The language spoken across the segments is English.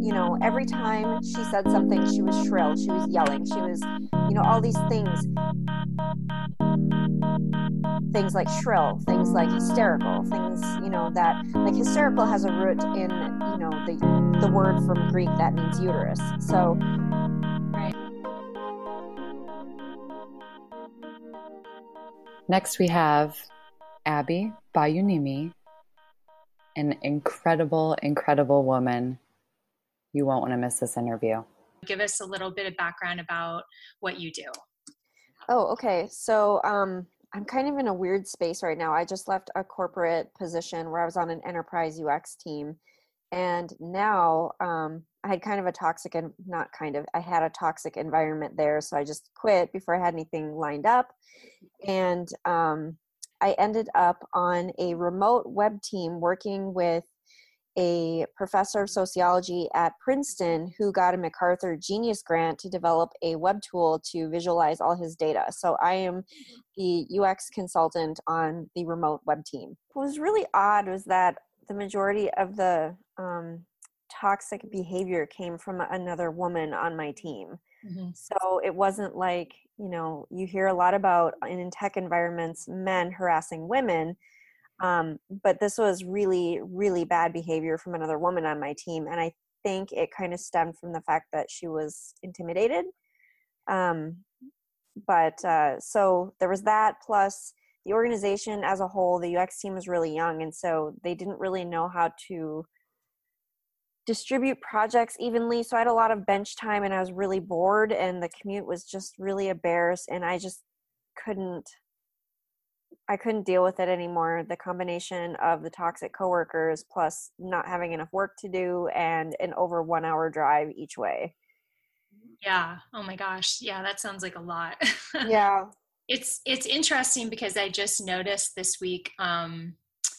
you know, every time she said something, she was shrill, she was yelling, she was, you know, all these things. Things like shrill, things like hysterical, things, you know, that, like hysterical has a root in, you know, the, the word from Greek that means uterus. So, Next, we have Abby Bayunimi, an incredible, incredible woman. You won't want to miss this interview. Give us a little bit of background about what you do. oh, okay. So, um, I'm kind of in a weird space right now. I just left a corporate position where I was on an enterprise UX team. And now um, I had kind of a toxic and not kind of, I had a toxic environment there. So I just quit before I had anything lined up. And um, I ended up on a remote web team working with a professor of sociology at Princeton who got a MacArthur Genius Grant to develop a web tool to visualize all his data. So I am the UX consultant on the remote web team. What was really odd was that the majority of the um, toxic behavior came from another woman on my team. Mm-hmm. So it wasn't like, you know, you hear a lot about in tech environments men harassing women. Um, but this was really, really bad behavior from another woman on my team. And I think it kind of stemmed from the fact that she was intimidated. Um, but uh, so there was that, plus the organization as a whole, the UX team was really young. And so they didn't really know how to distribute projects evenly so i had a lot of bench time and i was really bored and the commute was just really a bear and i just couldn't i couldn't deal with it anymore the combination of the toxic coworkers plus not having enough work to do and an over one hour drive each way Yeah. Oh my gosh. Yeah, that sounds like a lot. yeah it's it's interesting because I just noticed this week um,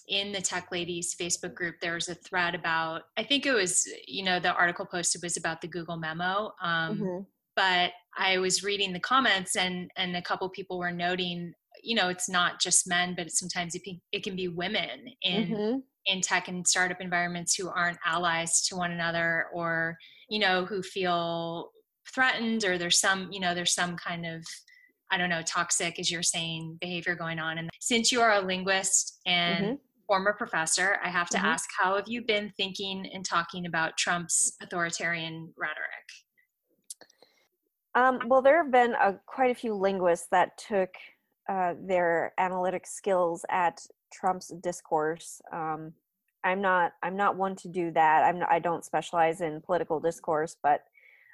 in the Tech Ladies Facebook group there was a thread about I think it was you know the article posted was about the Google memo, um, Mhm. but I was reading the comments and and a couple people were noting you know it's not just men but sometimes it can, it can be women in Mhm. in tech and startup environments who aren't allies to one another or you know who feel threatened or there's some you know there's some kind of i don't know toxic as you're saying behavior going on and since you are a linguist and Mhm. Former professor i have to Mhm. ask how have you been thinking and talking about trump's authoritarian rhetoric Um, well, there have been a, quite a few linguists that took uh, their analytic skills at Trump's discourse. Um, I'm not. I'm not one to do that. I'm. Not, I don't specialize in political discourse, but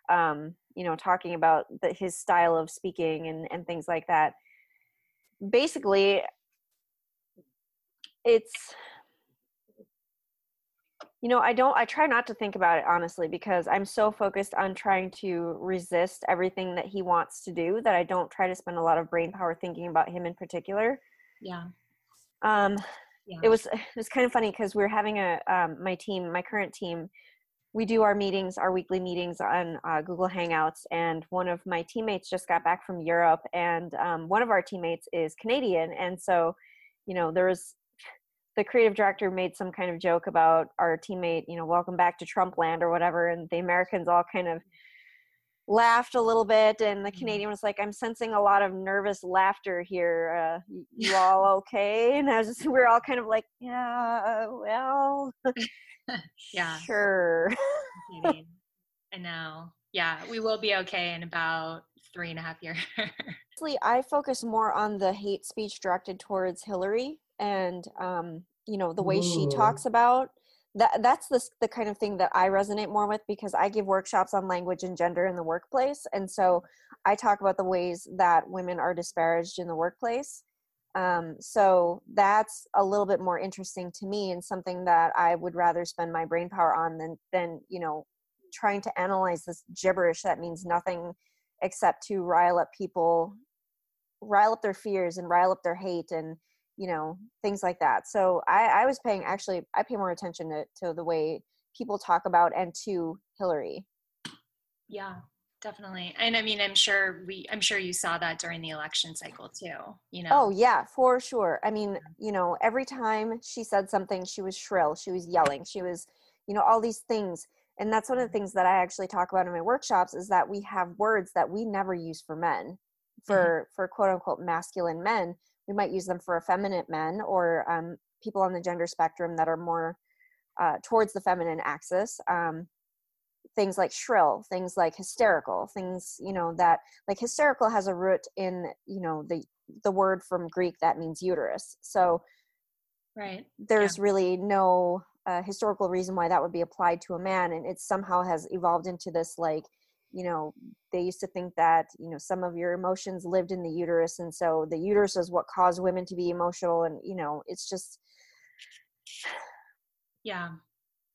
um, you know, talking about the, his style of speaking and and things like that. Basically, it's you know, I don't, I try not to think about it honestly because I'm so focused on trying to resist everything that he wants to do that I don't try to spend a lot of brain power thinking about him in particular. yeah Um, yeah it was, it was kind of funny because we are having a, um, my team, my current team, we do our meetings, our weekly meetings on uh, Google Hangouts. And one of my teammates just got back from Europe, and um, one of our teammates is Canadian. And so, you know, there was the creative director made some kind of joke about our teammate, you know, welcome back to Trump land or whatever. And the Americans all kind of laughed a little bit. And the Canadian was like, I'm sensing a lot of nervous laughter here. Uh, you all okay? And I was just, we we're all kind of like, yeah, well, Yeah. sure. i know yeah we will be okay in about three and a half years Honestly, I focus more on the hate speech directed towards Hillary and um, you know the way she talks about that. That's the the kind of thing that I resonate more with because I give workshops on language and gender in the workplace, and so I talk about the ways that women are disparaged in the workplace. Um, so that's a little bit more interesting to me and something that I would rather spend my brain power on than than you know trying to analyze this gibberish that means nothing except to rile up people rile up their fears and rile up their hate and you know things like that. So i i was paying actually i pay more attention to, to the way people talk about and to hillary. Yeah definitely. And i mean i'm sure we i'm sure you saw that during the election cycle too you know? oh yeah for sure. I mean you know every time she said something she was shrill she was yelling she was you know all these things. And that's one of the things that i actually talk about in my workshops is that we have words that we never use for men mm-hmm. for mm-hmm. for quote unquote masculine men we might use them for effeminate men or um, people on the gender spectrum that are more uh, towards the feminine axis um, things like shrill things like hysterical things you know that like hysterical has a root in you know the the word from greek that means uterus so right there's yeah. really no uh, historical reason why that would be applied to a man and it somehow has evolved into this like you know they used to think that you know some of your emotions lived in the uterus and so the uterus is what caused women to be emotional and you know it's just yeah.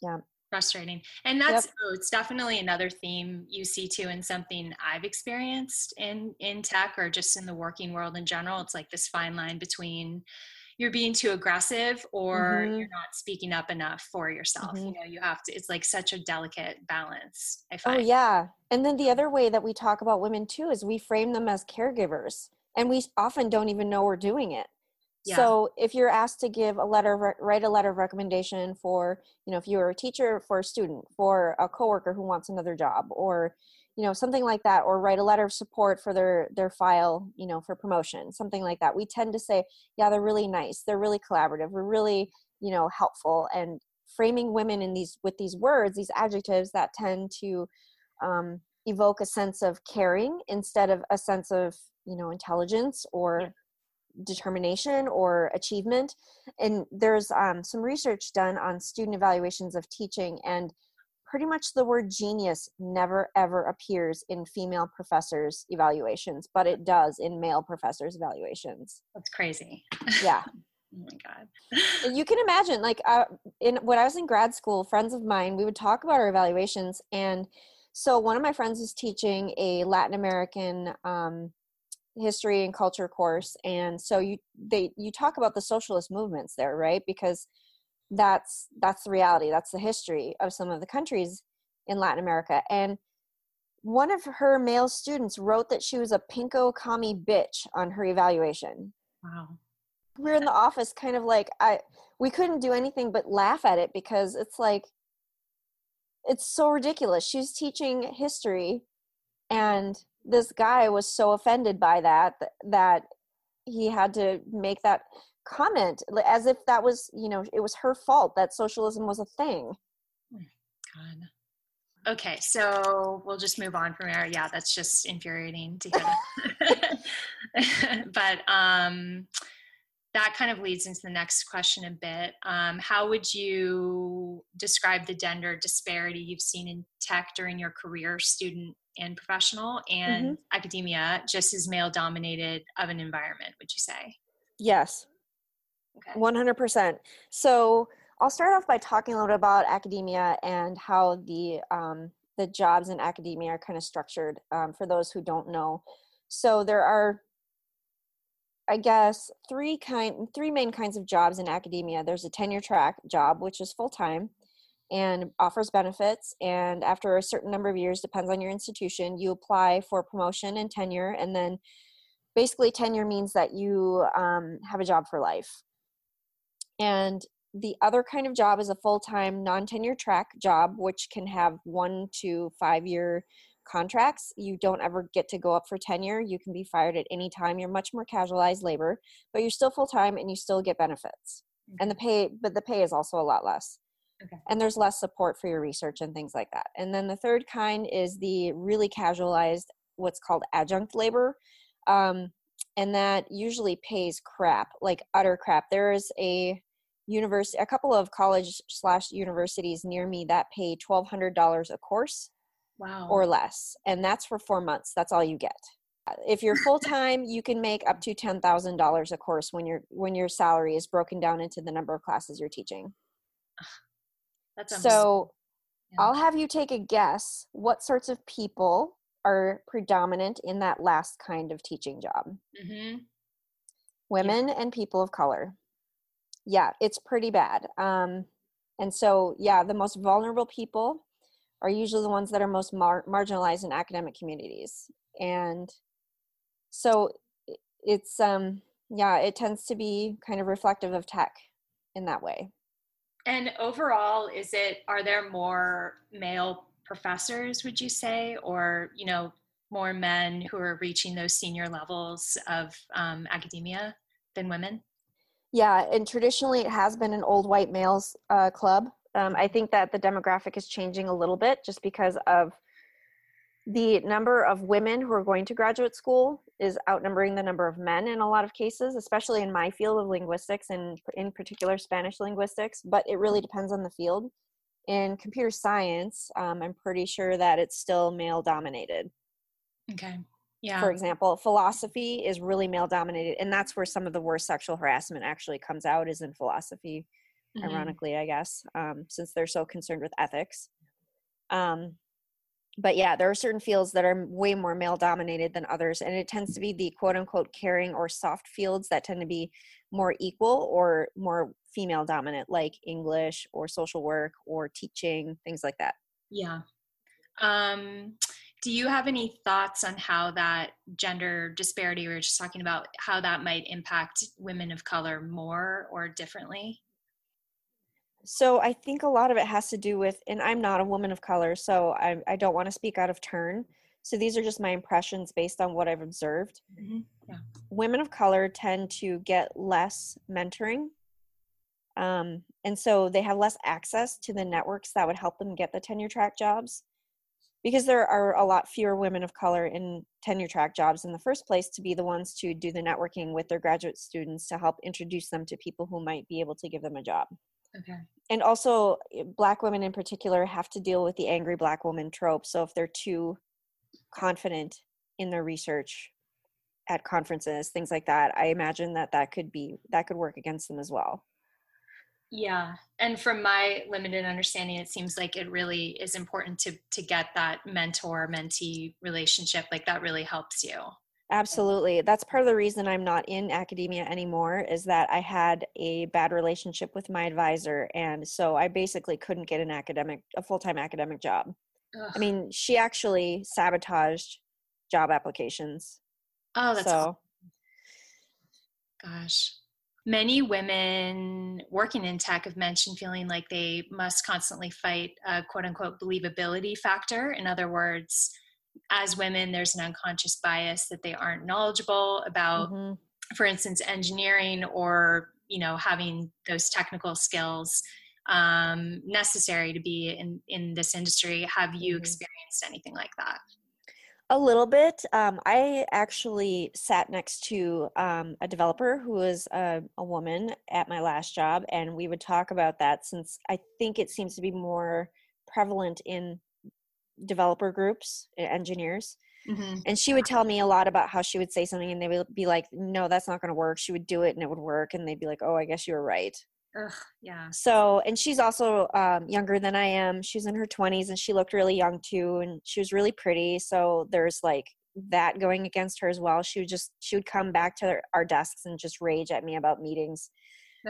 Yeah. Frustrating. And that's yep. oh, it's definitely another theme you see too and something i've experienced in in tech or just in the working world in general. It's like this fine line between you're being too aggressive or mm-hmm. you're not speaking up enough for yourself mm-hmm. you know you have to it's like such a delicate balance i oh, find oh yeah and then the other way that we talk about women too is we frame them as caregivers and we often don't even know we're doing it yeah. So if you're asked to give a letter, write a letter of recommendation for, you know, if you're a teacher for a student, for a coworker who wants another job, or, you know, something like that, or write a letter of support for their their file, you know, for promotion, something like that. We tend to say, yeah, they're really nice, they're really collaborative, we're really, you know, helpful, and framing women in these with these words, these adjectives that tend to um, evoke a sense of caring instead of a sense of, you know, intelligence or determination or achievement. And there's um, some research done on student evaluations of teaching, and pretty much the word genius never ever appears in female professors' evaluations, but it does in male professors' evaluations. That's crazy. Yeah. oh my god. you can imagine, like, uh, in when I was in grad school, friends of mine, we would talk about our evaluations, and so one of my friends was teaching a Latin American um, history and culture course and so you they you talk about the socialist movements there right because that's that's the reality. That's the history of some of the countries in latin america. And one of her male students wrote that she was a pinko commie bitch on her evaluation. Wow. We are in the office kind of like i we couldn't do anything but laugh at it because it's like it's so ridiculous. She's teaching history and this guy was so offended by that that he had to make that comment as if that was you know it was her fault that socialism was a thing hmm, God. okay so we'll just move on from there yeah that's just infuriating to hear but um that kind of leads into the next question a bit. Um, how would you describe the gender disparity you've seen in tech during your career, student and professional, and mm-hmm. academia, just as male dominated of an environment, would you say? Yes. Okay. 100%. So I'll start off by talking a little bit about academia and how the um, the jobs in academia are kind of structured um, for those who don't know. So there are I guess three kind three main kinds of jobs in academia. There's a tenure track job, which is full time and offers benefits. And after a certain number of years, depends on your institution, you apply for promotion and tenure. And then basically, tenure means that you um, have a job for life. And the other kind of job is a full time, non tenure track job, which can have one to five year contracts. You don't ever get to go up for tenure. You can be fired at any time. You're much more casualized labor, but you're still full time and you still get benefits. Okay. And the pay, but the pay is also a lot less. Okay. And there's less support for your research and things like that. And then the third kind is the really casualized, what's called adjunct labor. Um, and that usually pays crap, like utter crap. There is a university, a couple of college slash universities near me that pay $1,200 a course wow. or less. And that's for four months. That's all you get. If you're full time, you can make up to ten thousand dollars a course when your when your salary is broken down into the number of classes you're teaching. That's so. Yeah. I'll have you take a guess. What sorts of people are predominant in that last kind of teaching job? Mm-hmm. Women yeah. and people of color. Yeah, it's pretty bad. Um, and so, yeah, the most vulnerable people are usually the ones that are most mar- marginalized in academic communities and so it's um yeah it tends to be kind of reflective of tech in that way and overall is it are there more male professors would you say or you know more men who are reaching those senior levels of um, academia than women yeah and traditionally it has been an old white males uh, club um, i think that the demographic is changing a little bit just because of the number of women who are going to graduate school is outnumbering the number of men in a lot of cases, especially in my field of linguistics and in particular Spanish linguistics, but it really depends on the field. In computer science, um, I'm pretty sure that it's still male dominated. Okay. Yeah. For example, philosophy is really male dominated, and that's where some of the worst sexual harassment actually comes out is in philosophy, mm-hmm. ironically, I guess, um, since they're so concerned with ethics. Um, but yeah, there are certain fields that are way more male dominated than others, and it tends to be the quote unquote caring or soft fields that tend to be more equal or more female dominant, like English or social work or teaching, things like that. Yeah. Um, do you have any thoughts on how that gender disparity we were just talking about, how that might impact women of color more or differently? So I think a lot of it has to do with, and I'm not a woman of color, so I, I don't want to speak out of turn. So these are just my impressions based on what I've observed. Mm-hmm. Yeah. Women of color tend to get less mentoring. Um, and so they have less access to the networks that would help them get the tenure track jobs because there are a lot fewer women of color in tenure track jobs in the first place to be the ones to do the networking with their graduate students to help introduce them to people who might be able to give them a job. Okay. And also, eh, black women in particular have to deal with the angry black woman trope. So if they're too confident in their research at conferences, things like that, I imagine that that could be that could work against them as well. Yeah, and from my limited understanding, it seems like it really is important to to get that mentor mentee relationship. Like that really helps you. Absolutely. That's part of the reason I'm not in academia anymore is that I had a bad relationship with my advisor and so I basically couldn't get an academic a full-time academic job. Ugh. I mean, she actually sabotaged job applications. Oh, that's so. Gosh. Many women working in tech have mentioned feeling like they must constantly fight a quote unquote believability factor. In other words, as women, there's an unconscious bias that they aren't knowledgeable about, mm-hmm. for instance, engineering or you know having those technical skills um, necessary to be in in this industry. Have you mm-hmm. experienced anything like that? A little bit. Um, I actually sat next to um, a developer who was a, a, woman at my last job, and we would talk about that since I think it seems to be more prevalent in developer groups, engineers. Mm-hmm. And she would tell me a lot about how she would say something and they would be like, no, that's not going to work. She would do it and it would work. And they'd be like, oh, I guess you were right. Ugh, yeah. So, and she's also um, younger than I am. She's in her 20s and she looked really young too. And she was really pretty. So there's like that going against her as well. She would just, she would come back to our desks and just rage at me about meetings.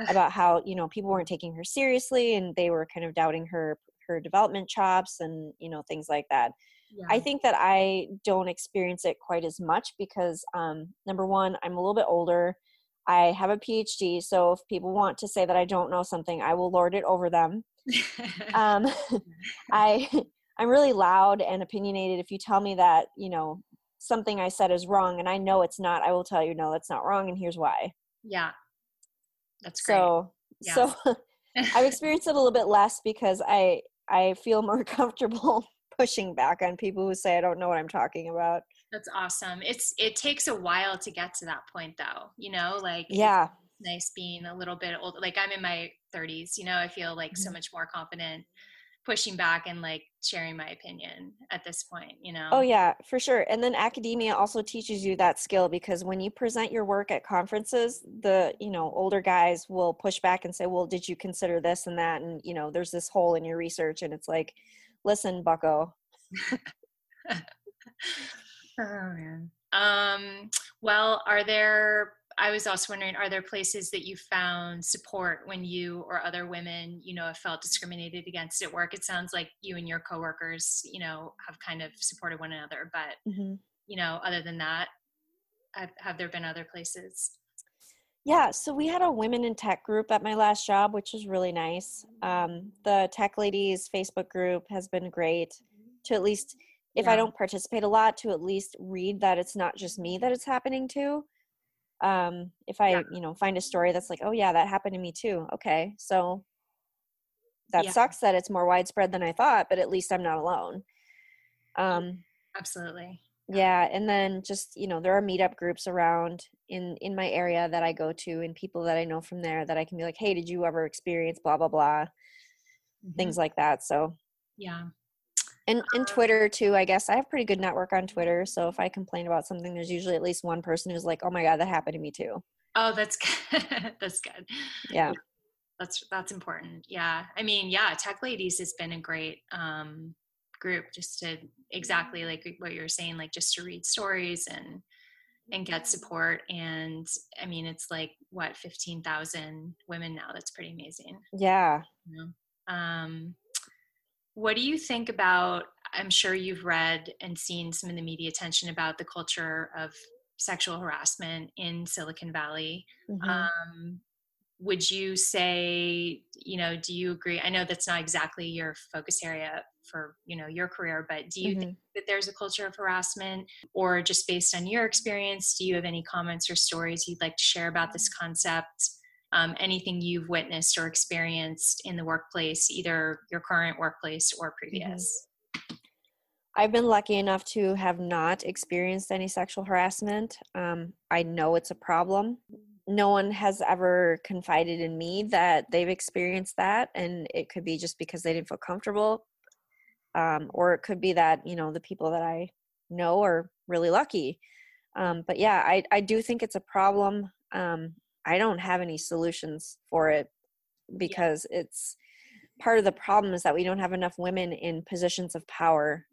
about how you know people weren't taking her seriously and they were kind of doubting her her development chops and you know things like that yeah. i think that i don't experience it quite as much because um, number one i'm a little bit older i have a phd so if people want to say that i don't know something i will lord it over them. Um, i i'm really loud and opinionated. If you tell me that you know something i said is wrong and i know it's not i will tell you no that's not wrong and here's why. Yeah. That's great. So yeah. so I've experienced it a little bit less because I I feel more comfortable pushing back on people who say I don't know what I'm talking about. That's awesome. It's it takes a while to get to that point though, you know, like yeah. nice being a little bit old like I'm in my 30s, you know, I feel like mm-hmm. so much more confident pushing back and like sharing my opinion at this point you know oh yeah for sure and then academia also teaches you that skill because when you present your work at conferences the you know older guys will push back and say well did you consider this and that and you know there's this hole in your research and it's like listen bucko oh man um well are there I was also wondering, are there places that you found support when you or other women, you know, have felt discriminated against at work? It sounds like you and your coworkers, you know, have kind of supported one another, but mm-hmm. you know, other than that, have, have there been other places? Yeah, so we had a women in tech group at my last job, which was really nice. Um, the tech ladies Facebook group has been great to at least, if yeah. I don't participate a lot, to at least read that it's not just me that it's happening to. Um, if I, yeah. you know, find a story that's like, oh yeah, that happened to me too. Okay, so that yeah. sucks that it's more widespread than I thought, but at least I'm not alone. Um, Absolutely yeah and then just you know there are meetup groups around in in my area that i go to and people that i know from there that i can be like hey did you ever experience blah blah blah mm-hmm. things like that so yeah and and twitter too i guess. I have pretty good network on twitter so if i complain about something there's usually at least one person who's like oh my god that happened to me too. Oh that's good. That's good. Yeah. That's that's important. Yeah. I mean yeah tech ladies has been a great um group just to exactly like what you're saying like just to read stories and and get support. And i mean it's like what 15,000 women now? That's pretty amazing. Yeah. You know? um what do you think about i'm sure you've read and seen some of the media attention about the culture of sexual harassment in silicon valley mm-hmm. um would you say you know do you agree i know that's not exactly your focus area for you know your career but do you mm-hmm. think that there's a culture of harassment or just based on your experience do you have any comments or stories you'd like to share about this concept um, anything you've witnessed or experienced in the workplace either your current workplace or mm-hmm. previous mm-hmm. I've been lucky enough to have not experienced any sexual harassment. Um, I know it's a problem no one has ever confided in me that they've experienced that and it could be just because they didn't feel comfortable um, or it could be that you know the people that i know are really lucky um, but yeah I, I do think it's a problem um, i don't have any solutions for it because yeah. it's part of the problem is that we don't have enough women in positions of power.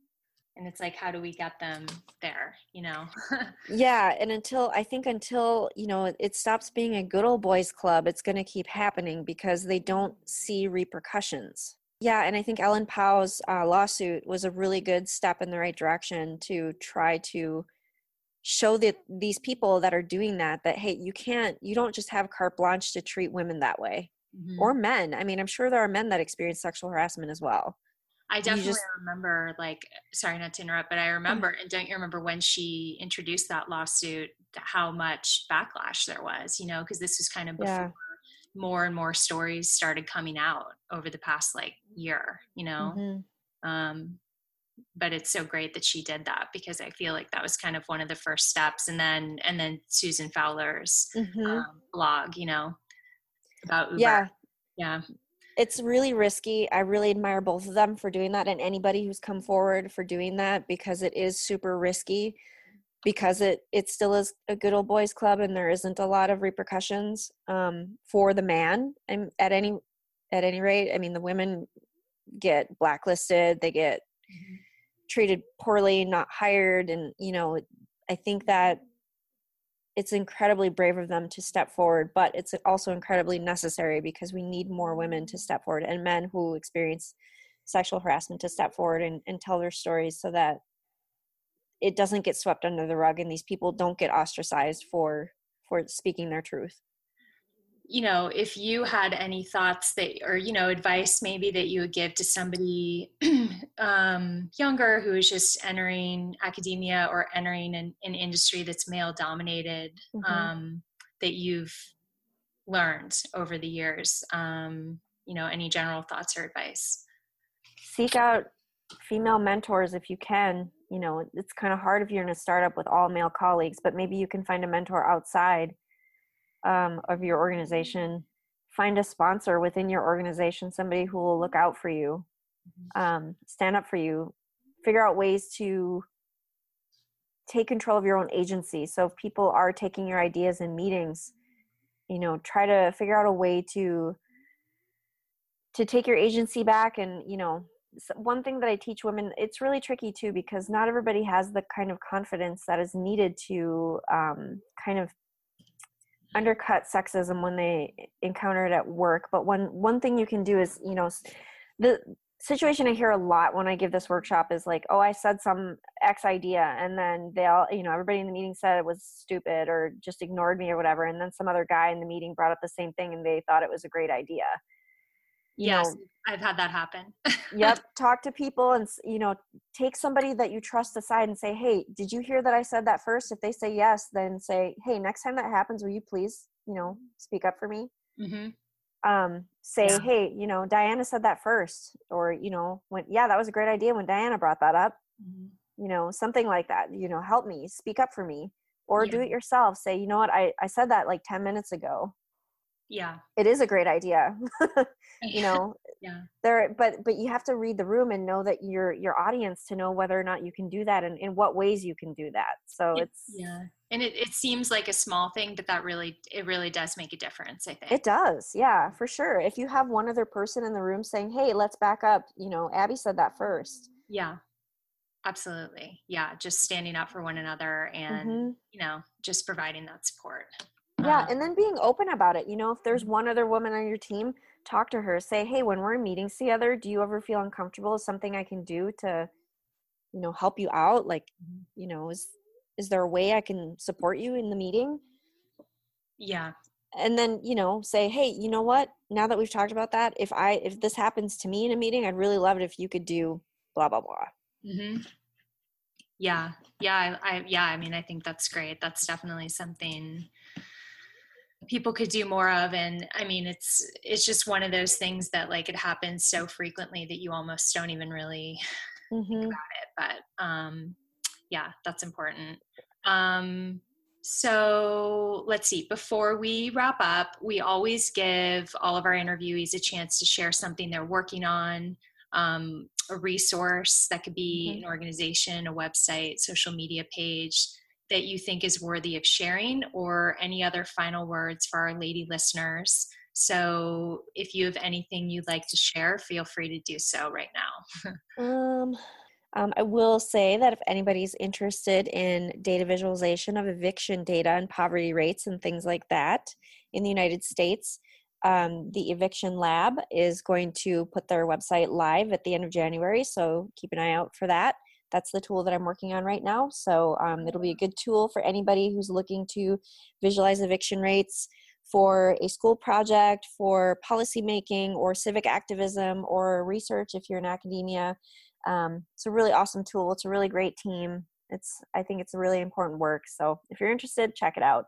And it's like how do we get them there you know? Yeah and until i think until you know it stops being a good old boys club it's going to keep happening because they don't see repercussions. Yeah and i think ellen Pao's uh, lawsuit was a really good step in the right direction to try to show that these people that are doing that that hey you can't you don't just have carte blanche to treat women that way mm-hmm. or men i mean i'm sure there are men that experience sexual harassment as well I definitely just, remember, like, sorry not to interrupt, but I remember, and don't you remember when she introduced that lawsuit, how much backlash there was, you know, because this was kind of before yeah. more and more stories started coming out over the past like year, you know. Mm-hmm. Um, but it's so great that she did that because I feel like that was kind of one of the first steps, and then and then Susan Fowler's mm-hmm. um, blog, you know, about Uber. Yeah, yeah it's really risky. I really admire both of them for doing that and anybody who's come forward for doing that because it is super risky because it it still is a good old boys club and there isn't a lot of repercussions um, for the man and at any at any rate i mean the women get blacklisted they get mm-hmm. Treated poorly not hired and you know i think that it's incredibly brave of them to step forward, but it's also incredibly necessary because we need more women to step forward and men who experience sexual harassment to step forward and, and tell their stories so that it doesn't get swept under the rug and these people don't get ostracized for for speaking their truth you know, if you had any thoughts that, or, you know, advice maybe that you would give to somebody um, younger who is just entering academia or entering an, an industry that's male dominated mm-hmm. um, that you've learned over the years, um, you know, any general thoughts or advice? Seek out female mentors if you can. You know, it's kind of hard if you're in a startup with all male colleagues, but maybe you can find a mentor outside um, of your organization find a sponsor within your organization somebody who will look out for you mm-hmm. um, stand up for you figure out ways to take control of your own agency so if people are taking your ideas in meetings you know try to figure out a way to to take your agency back and you know one thing that i teach women it's really tricky too because not everybody has the kind of confidence that is needed to um, kind of undercut sexism when they encounter it at work but one one thing you can do is you know the situation i hear a lot when i give this workshop is like oh i said some x idea and then they all you know everybody in the meeting said it was stupid or just ignored me or whatever and then some other guy in the meeting brought up the same thing and they thought it was a great idea yes know, i've had that happen yep talk to people and you know take somebody that you trust aside and say hey did you hear that i said that first if they say yes then say hey next time that happens will you please you know speak up for me mm-hmm. um, say yeah. hey you know diana said that first or you know when yeah that was a great idea when diana brought that up mm-hmm. you know something like that you know help me speak up for me or yeah. do it yourself say you know what I, I said that like 10 minutes ago yeah. It is a great idea you know yeah. there but but you have to read the room and know that your your audience to know whether or not you can do that and in what ways you can do that so it, it's yeah and it, it seems like a small thing but that really it really does make a difference i think. it does yeah for sure if you have one other person in the room saying hey let's back up you know abby said that first. Yeah absolutely yeah just standing up for one another and mm-hmm. you know just providing that support yeah um, and then being open about it you know if there's mm-hmm. one other woman on your team talk to her say hey when we're in meetings together do you ever feel uncomfortable? Is something i can do to you know help you out? Like mm-hmm. you know is is there a way i can support you in the meeting? Yeah. And then you know say hey you know what? Now that we've talked about that if i if this happens to me in a meeting i'd really love it if you could do blah blah blah. Mm-hmm. yeah. Yeah I, I yeah i mean i think that's great. That's definitely something people could do more of and i mean it's it's just one of those things that like it happens so frequently that you almost don't even really mm-hmm. think about it but um yeah that's important um so let's see before we wrap up we always give all of our interviewees a chance to share something they're working on um, a resource that could be mm-hmm. an organization a website social media page that you think is worthy of sharing or any other final words for our lady listeners. So if you have anything you'd like to share, feel free to do so right now. um, um, I will say that if anybody's interested in data visualization of eviction data and poverty rates and things like that in the United States, um, the Eviction Lab is going to put their website live at the end of January, so keep an eye out for that that's the tool that I'm working on right now. So um, it'll be a good tool for anybody who's looking to visualize eviction rates for a school project, for policymaking, or civic activism, or research if you're in academia. Um, it's a really awesome tool. It's a really great team. It's I think it's a really important work. So if you're interested, check it out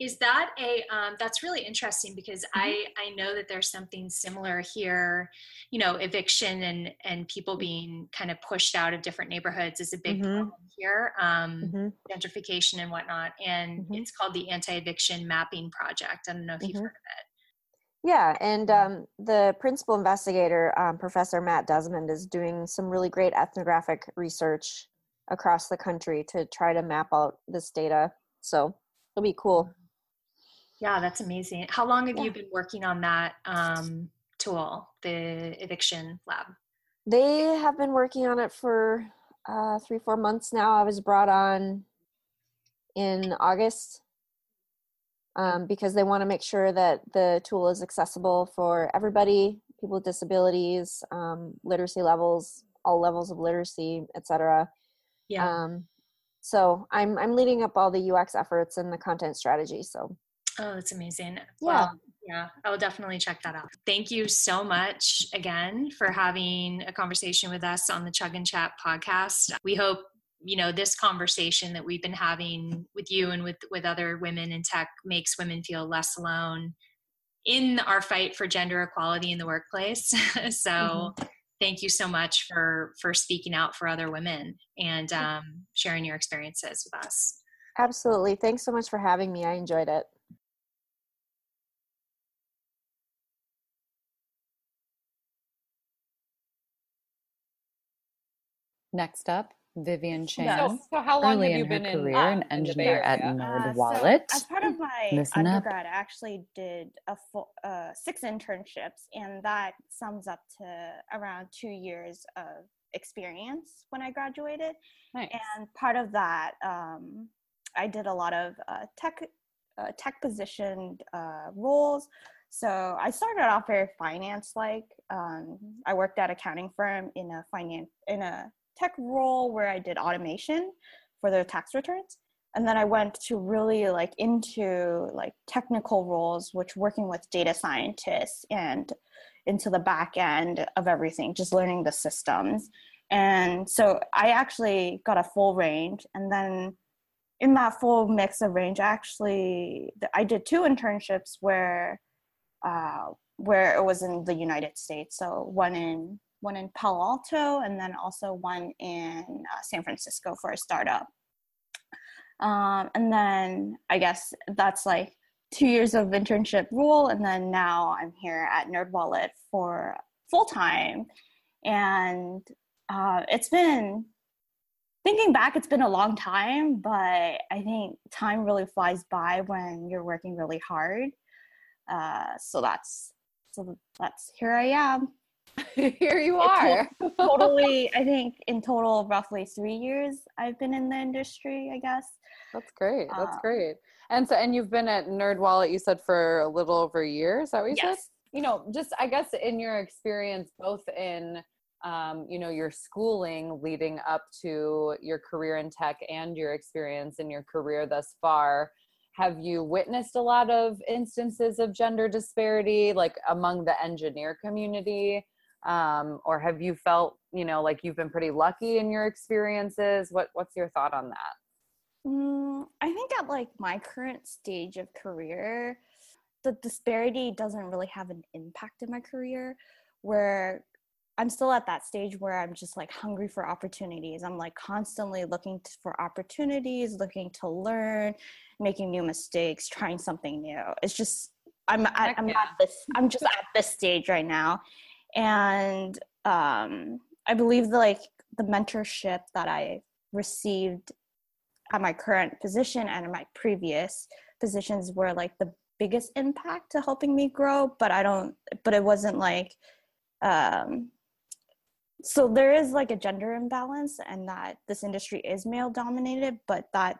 is that a um, that's really interesting because mm-hmm. i i know that there's something similar here you know eviction and and people mm-hmm. being kind of pushed out of different neighborhoods is a big mm-hmm. problem here um, mm-hmm. gentrification and whatnot and mm-hmm. it's called the anti-eviction mapping project i don't know if you've mm-hmm. heard of it yeah, and um, the principal investigator, um, Professor Matt Desmond, is doing some really great ethnographic research across the country to try to map out this data. So it'll be cool. Yeah, that's amazing. How long have yeah. you been working on that um, tool, the eviction lab? They have been working on it for uh, three, four months now. I was brought on in August um, because they want to make sure that the tool is accessible for everybody, people with disabilities, um, literacy levels, all levels of literacy, etc. Yeah. Um, so I'm I'm leading up all the UX efforts and the content strategy. So Oh, that's amazing. Yeah. Well, yeah, I will definitely check that out. Thank you so much again for having a conversation with us on the Chug and Chat podcast. We hope you know this conversation that we've been having with you and with with other women in tech makes women feel less alone in our fight for gender equality in the workplace. so mm-hmm. thank you so much for for speaking out for other women and um, sharing your experiences with us. Absolutely. Thanks so much for having me. I enjoyed it. Next up, Vivian Chan. So, so how long have you been in, career, an engineer at NerdWallet. Uh, so as part of my Listen undergrad, up. I actually did a full, uh, six internships, and that sums up to around two years of experience when I graduated. Nice. And part of that, um, I did a lot of uh, tech uh, tech positioned uh, roles. So I started off very finance like. Um, I worked at accounting firm in a finance in a tech role where I did automation for their tax returns. And then I went to really like into like technical roles, which working with data scientists and into the back end of everything, just learning the systems. And so I actually got a full range. And then in that full mix of range, actually, I did two internships where uh, where it was in the United States. So one in one in Palo Alto, and then also one in uh, San Francisco for a startup. Um, and then I guess that's like two years of internship rule, and then now I'm here at NerdWallet for full time, and uh, it's been thinking back, it's been a long time, but I think time really flies by when you're working really hard. Uh, so that's so that's here I am. here you are. totally, I think in total, roughly three years I've been in the industry. I guess. That's great. That's um, great. And so, and you've been at NerdWallet, you said for a little over a year. Is that what you yes. said? You know, just I guess in your experience, both in um, you know your schooling leading up to your career in tech and your experience in your career thus far have you witnessed a lot of instances of gender disparity like among the engineer community um, or have you felt you know like you've been pretty lucky in your experiences what what's your thought on that mm, i think at like my current stage of career the disparity doesn't really have an impact in my career where I'm still at that stage where I'm just like hungry for opportunities. I'm like constantly looking for opportunities, looking to learn, making new mistakes, trying something new. It's just I'm at, I'm yeah. at this I'm just at this stage right now, and um, I believe the like the mentorship that I received at my current position and in my previous positions were like the biggest impact to helping me grow. But I don't. But it wasn't like um so there is like a gender imbalance and that this industry is male dominated but that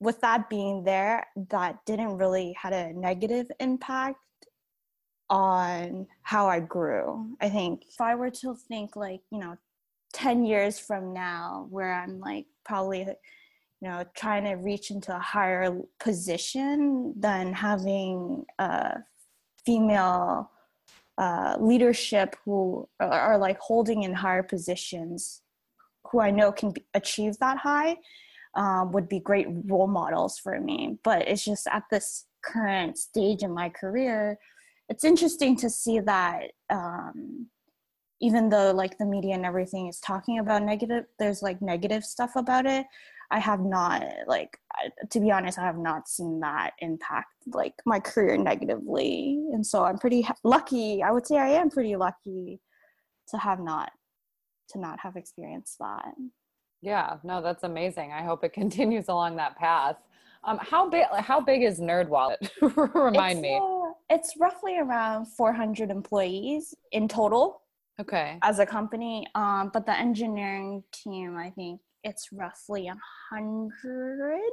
with that being there that didn't really had a negative impact on how i grew i think if i were to think like you know 10 years from now where i'm like probably you know trying to reach into a higher position than having a female uh, leadership who are, are, like holding in higher positions who I know can be, achieve that high um, would be great role models for me. But it's just at this current stage in my career, it's interesting to see that um, even though like the media and everything is talking about negative, there's like negative stuff about it. I have not like to be honest, I have not seen that impact like my career negatively, and so I'm pretty lucky. I would say I am pretty lucky to have not to not have experienced that. Yeah, no, that's amazing. I hope it continues along that path. Um, how big? How big is nerd wallet Remind it's, me. Uh, it's roughly around 400 employees in total. Okay. As a company, um, but the engineering team, I think, it's roughly a hundred.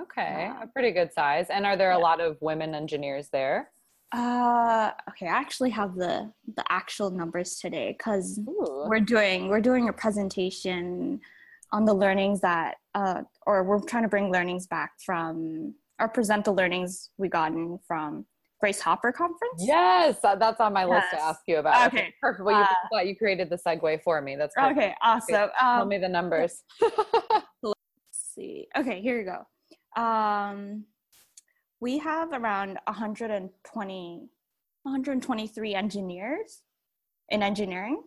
Okay, a pretty good size. And are there yeah. a lot of women engineers there? Uh, okay, I actually have the the actual numbers today because we're doing we're doing a presentation on the learnings that uh, or we're trying to bring learnings back from or present the learnings we gotten from Grace Hopper conference? Yes, that's on my list to ask you about. Okay, okay perfect. Well, you, uh, you created the segue for me. That's perfect. okay. Awesome. Um, Tell me the numbers. let's see. Okay, here you go. Um, we have around 120, 123 engineers in engineering,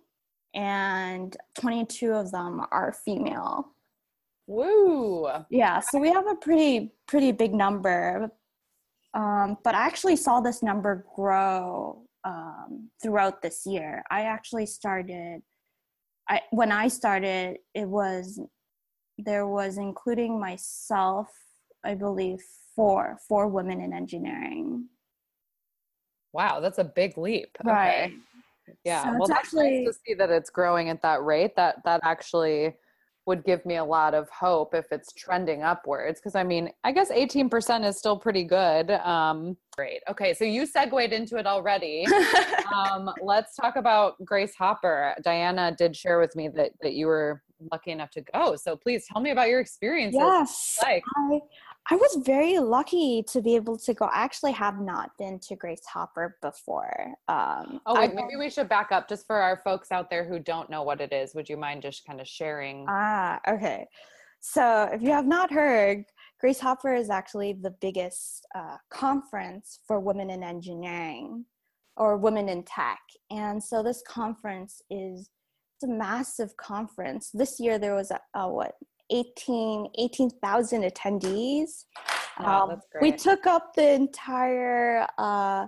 and 22 of them are female. Woo! Yeah, so we have a pretty pretty big number um, but I actually saw this number grow um, throughout this year. I actually started, I when I started, it was there was including myself, I believe, four four women in engineering. Wow, that's a big leap. Right. Okay. Yeah. So well, that's actually, nice to see that it's growing at that rate. That that actually would give me a lot of hope if it's trending upwards because i mean i guess 18% is still pretty good um, great. Okay so you segued into it already. Um, let's talk about grace hopper. Diana did share with me that, that you were lucky enough to go so please tell me about your experiences. Yes like. I, I was very lucky to be able to go. I actually have not been to Grace Hopper before. Um, oh, wait, maybe we should back up just for our folks out there who don't know what it is. Would you mind just kind of sharing? Ah, okay. So, if you have not heard, Grace Hopper is actually the biggest uh, conference for women in engineering or women in tech. And so, this conference is it's a massive conference. This year, there was a, a what 18 18,000 attendees. Wow, um, we took up the entire uh,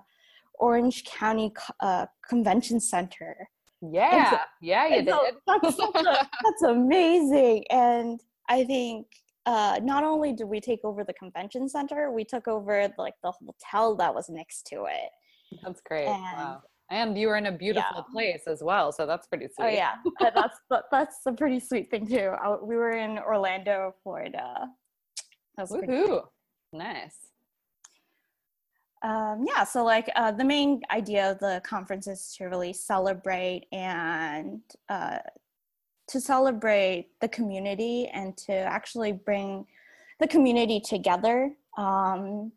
Orange County uh, Convention Center. Yeah, so, yeah, you did. So that's, a, that's amazing. And I think uh, not only did we take over the convention center, we took over like the hotel that was next to it. That's great. And wow and you were in a beautiful yeah. place as well so that's pretty oh, sweet. oh yeah that's that's a pretty sweet thing too. I, we were in orlando florida. That's Woohoo. nice. Um, yeah so like uh, the main idea of the conference is to really celebrate and uh, to celebrate the community and to actually bring the community together. Um,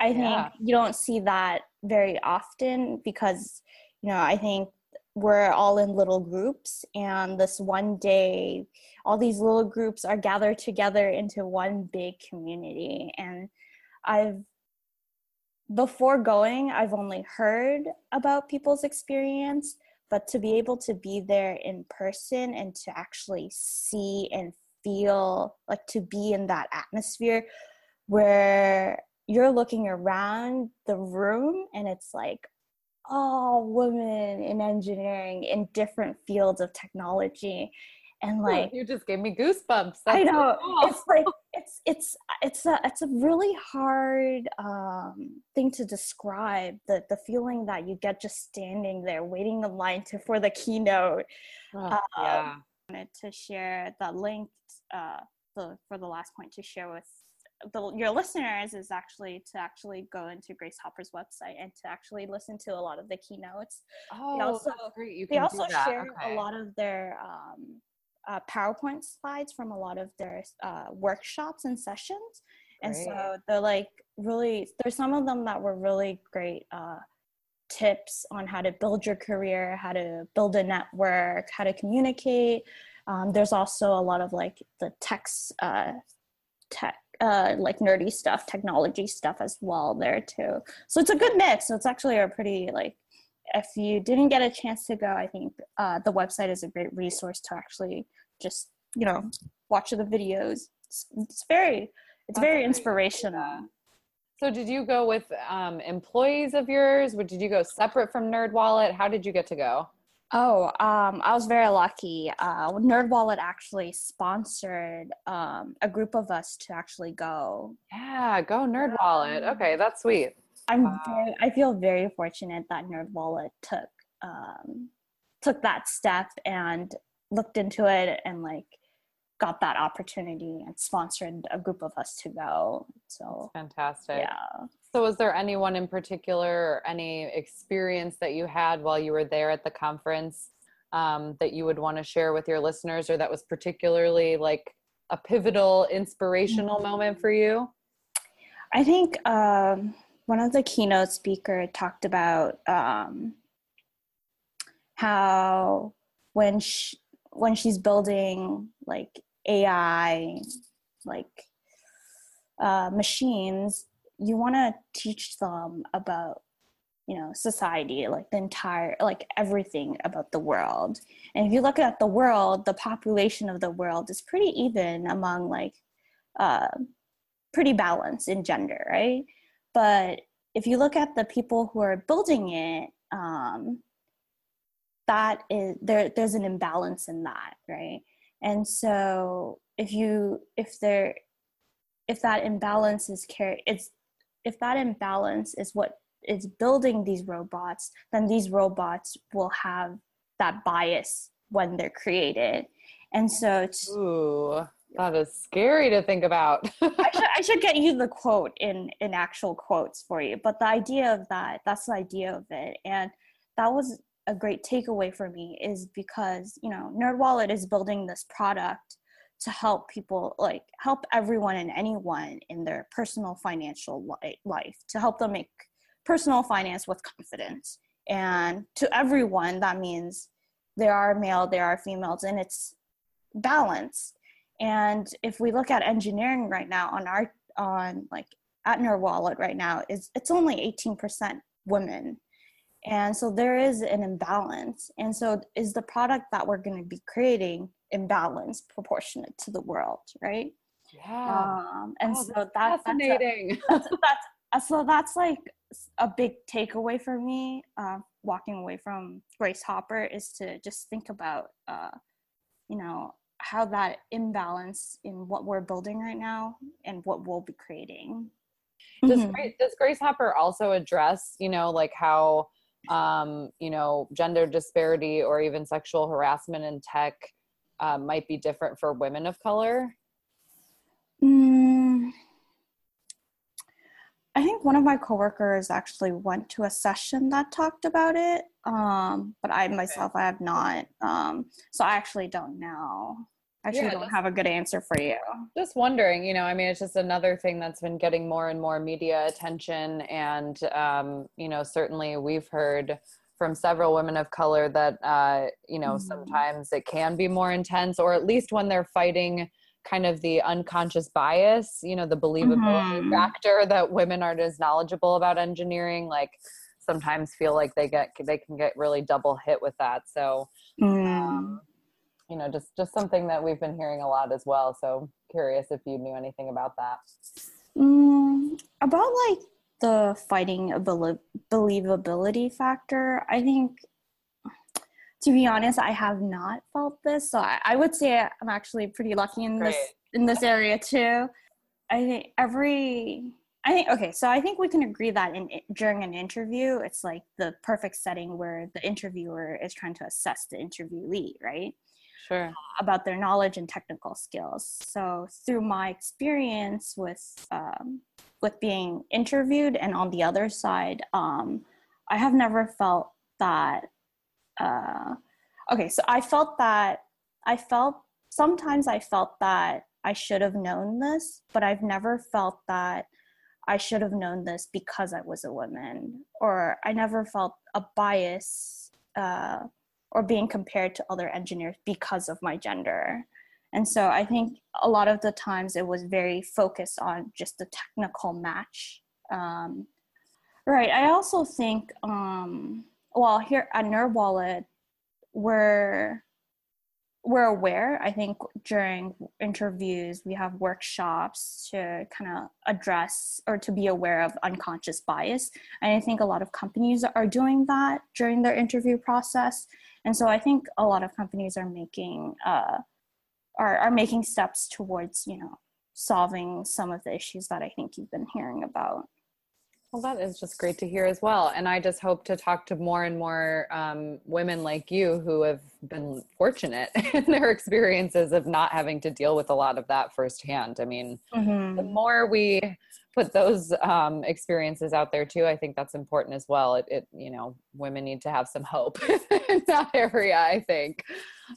I think yeah. you don't see that very often because, you know, I think we're all in little groups and this one day all these little groups are gathered together into one big community and I've before going I've only heard about people's experience but to be able to be there in person and to actually see and feel like to be in that atmosphere where you're looking around the room and it's like all women in engineering in different fields of technology and like you just gave me goosebumps. That's i know. so cool. it's like it's it's it's a it's a really hard um thing to describe the the feeling that you get just standing there waiting in line to for the keynote oh, um, yeah. I wanted to share the link uh the for the last point to share with the, your listeners is actually to actually go into Grace Hopper's website and to actually listen to a lot of the keynotes. Oh, they also, great. You they also share okay. a lot of their um, uh, PowerPoint slides from a lot of their uh, workshops and sessions. Great. And so they're like really, there's some of them that were really great uh, tips on how to build your career, how to build a network, how to communicate. Um, there's also a lot of like the text, uh, tech uh, like nerdy stuff, technology stuff as well there too. So it's a good mix. So it's actually a pretty like if you didn't get a chance to go, I think uh, the website is a great resource to actually just you know watch the videos. It's, it's very it's very inspirational. So did you go with um, employees of yours? Or did you go separate from Nerd Wallet? How did you get to go? Oh, um, I was very lucky. Uh, NerdWallet actually sponsored um, a group of us to actually go. Yeah, go NerdWallet. Okay, that's sweet. I'm wow. very, I feel very fortunate that NerdWallet took um, took that step and looked into it and like got that opportunity and sponsored a group of us to go. So that's fantastic. Yeah. So, was there anyone in particular or any experience that you had while you were there at the conference um, that you would want to share with your listeners, or that was particularly like a pivotal, inspirational moment for you? I think um, one of the keynote speaker talked about um, how when she, when she's building like AI, like uh, machines, you want to teach them about you know society like the entire like everything about the world. And if you look at the world the population of the world is pretty even among like uh pretty balanced in gender right? But if you look at the people who are building it um that is there there's an imbalance in that right? And so if you if there if that imbalance is carried it's if that imbalance is what is building these robots, then these robots will have that bias when they're created. And so, Ooh, that is scary to think about. I, should, I should get you the quote in in actual quotes for you. But the idea of that, that's the idea of it, and that was a great takeaway for me is because you know NerdWallet is building this product to help people like help everyone and anyone in their personal financial li- life to help them make personal finance with confidence. And to everyone that means there are male there are females and it's balanced. And if we look at engineering right now on our on like at NerdWallet right now is it's only 18% women and so there is an imbalance. And so is the product that we're going to be creating imbalanced proportionate to the world right? Yeah. Um, and oh, so that's that, fascinating that's, a, that's, that's so that's like a big takeaway for me uh, walking away from grace hopper is to just think about uh, you know how that imbalance in what we're building right now and what we'll be creating. Does, mm-hmm. does grace hopper also address you know like how um, you know, gender disparity or even sexual harassment in tech uh, might be different for women of color? Mm, I think one of my coworkers actually went to a session that talked about it, um, but I myself I have not. Um, so I actually don't know. I actually yeah, don't have a good answer for you. Just wondering, you know, I mean, it's just another thing that's been getting more and more media attention. And, um, you know, certainly we've heard from several women of color that, uh, you know, mm-hmm. sometimes it can be more intense, or at least when they're fighting kind of the unconscious bias, you know, the believability mm-hmm. factor that women aren't as knowledgeable about engineering, like sometimes feel like they get, they can get really double hit with that. So, mm. um, you know just just something that we've been hearing a lot as well so curious if you knew anything about that mm, about like the fighting abil- believability factor i think to be honest i have not felt this so i, I would say i'm actually pretty lucky in Great. this in this area too i think every I think okay, so I think we can agree that in during an interview, it's like the perfect setting where the interviewer is trying to assess the interviewee, right? Sure. about their knowledge and technical skills. So through my experience with um, with being interviewed and on the other side, um, I have never felt that. Uh, okay, so I felt that I felt sometimes I felt that I should have known this, but I've never felt that I should have known this because I was a woman, or I never felt a bias uh, or being compared to other engineers because of my gender. And so I think a lot of the times it was very focused on just the technical match. Um, right. I also think, um, well, here at NerdWallet, we're we're aware i think during interviews we have workshops to kind of address or to be aware of unconscious bias and i think a lot of companies are doing that during their interview process and so i think a lot of companies are making uh, are, are making steps towards you know solving some of the issues that i think you've been hearing about well, that is just great to hear as well. And I just hope to talk to more and more um, women like you who have been fortunate in their experiences of not having to deal with a lot of that firsthand. I mean, mm-hmm. the more we put those um, experiences out there too, I think that's important as well. It, it, you know, women need to have some hope in that area, I think.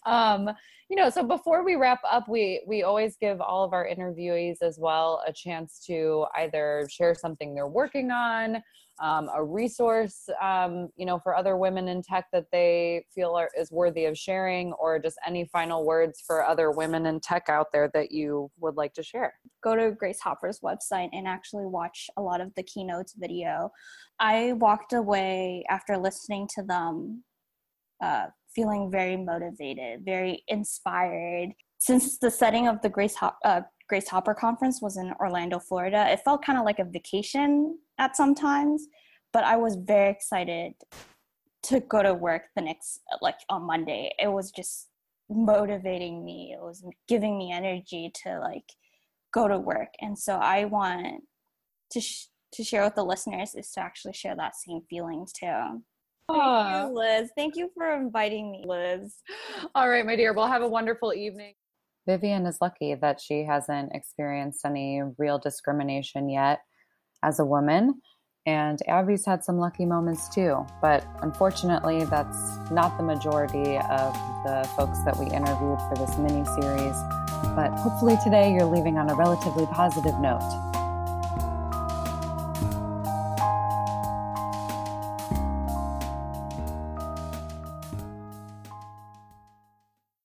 Um, you know so before we wrap up we we always give all of our interviewees as well a chance to either share something they're working on um, a resource um, you know for other women in tech that they feel are, is worthy of sharing or just any final words for other women in tech out there that you would like to share go to grace hopper's website and actually watch a lot of the keynotes video i walked away after listening to them uh, feeling very motivated, very inspired. Since the setting of the Grace, Hop- uh, Grace Hopper conference was in Orlando, Florida, it felt kind of like a vacation at some times, but I was very excited to go to work the next, like on Monday. It was just motivating me. It was giving me energy to like go to work. And so I want to sh- to share with the listeners is to actually share that same feeling too. Thank you, Liz. Thank you for inviting me, Liz. All right, my dear. Well, have a wonderful evening. Vivian is lucky that she hasn't experienced any real discrimination yet as a woman. And Abby's had some lucky moments too. But unfortunately, that's not the majority of the folks that we interviewed for this mini series. But hopefully, today you're leaving on a relatively positive note.